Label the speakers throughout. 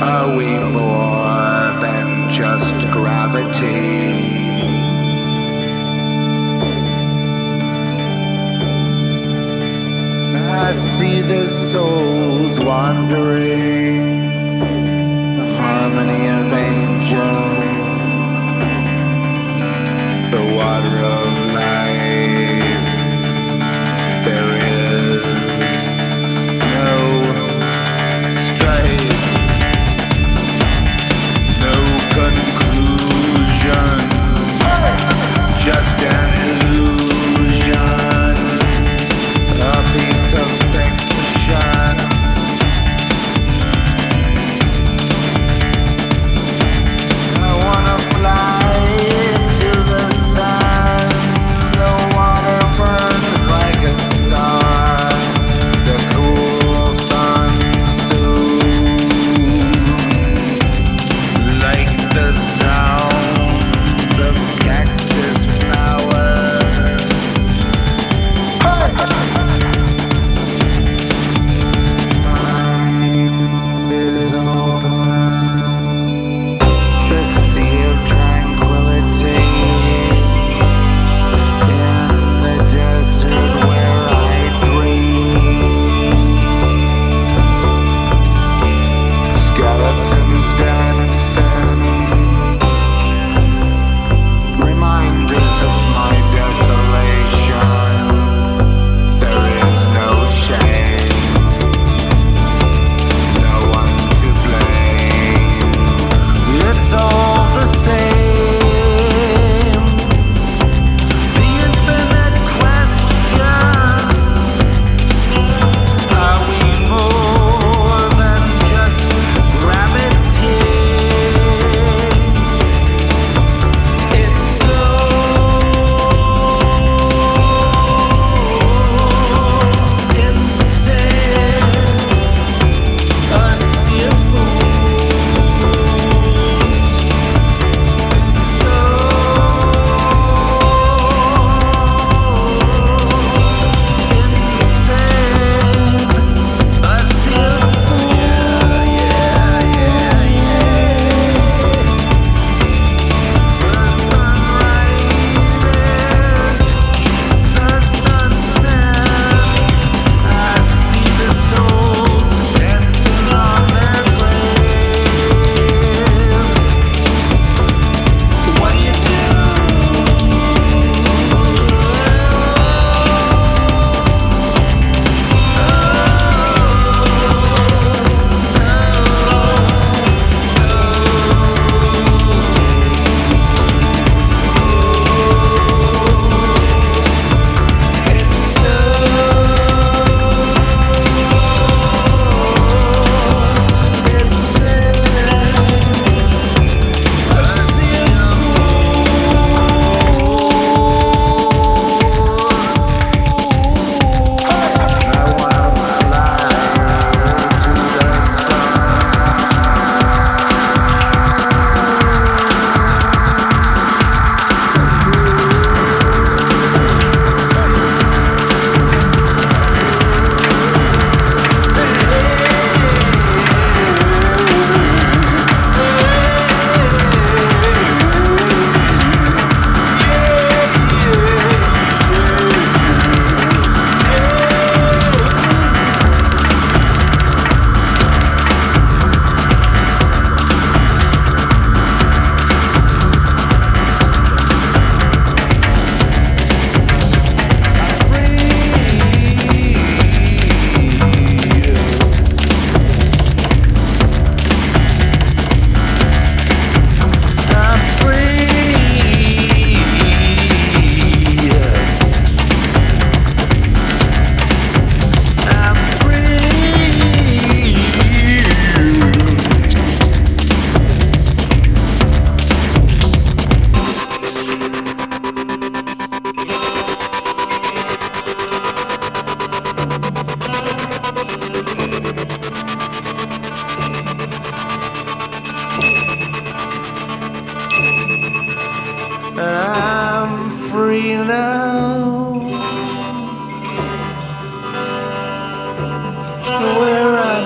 Speaker 1: Are we more than just gravity?
Speaker 2: I see the souls
Speaker 1: wandering, the harmony of
Speaker 2: angels, the water
Speaker 1: of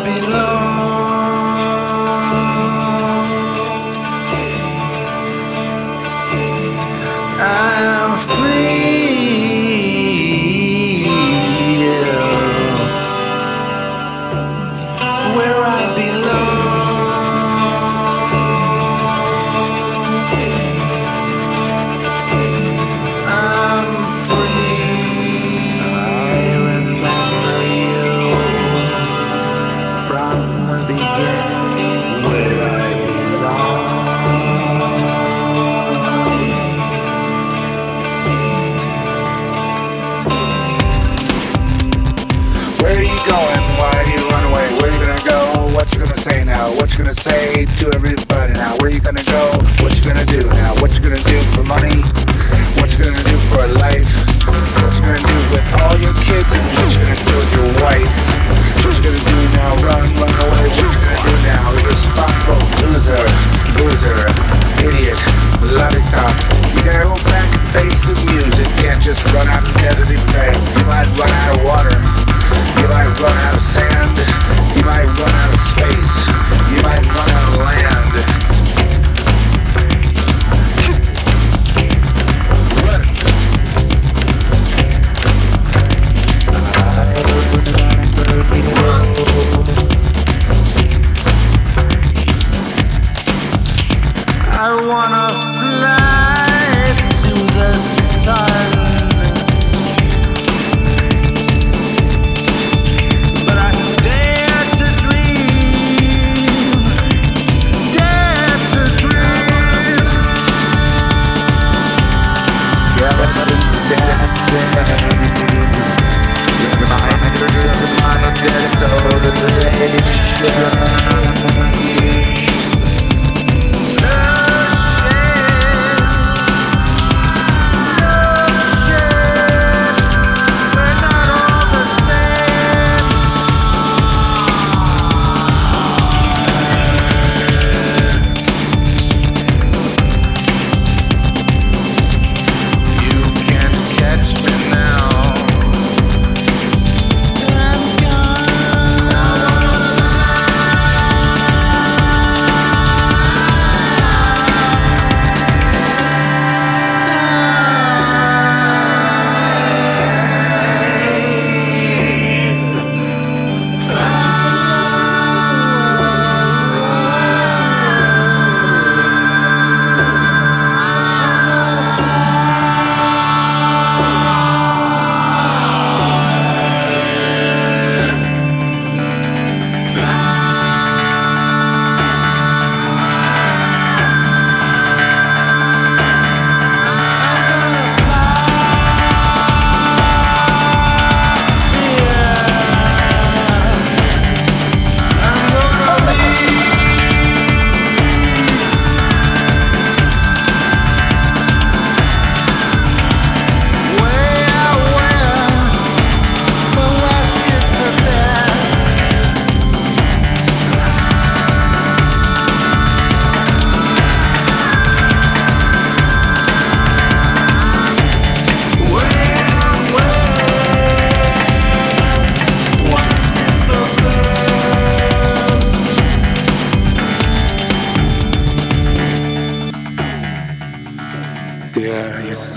Speaker 1: belong.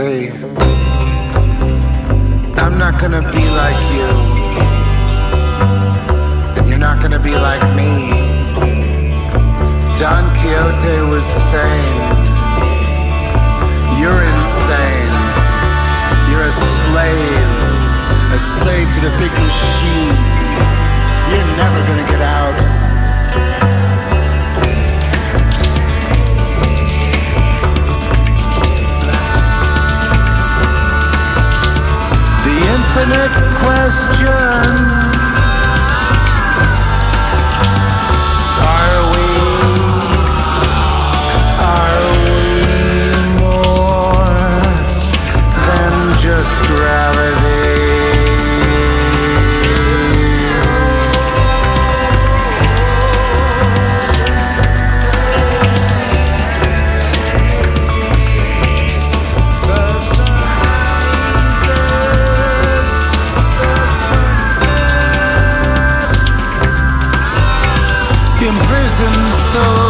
Speaker 1: say,
Speaker 2: I'm not gonna be like you, and you're not gonna be like me. Don Quixote was saying, You're insane, you're a slave, a slave to the big machine. You're never gonna get out. so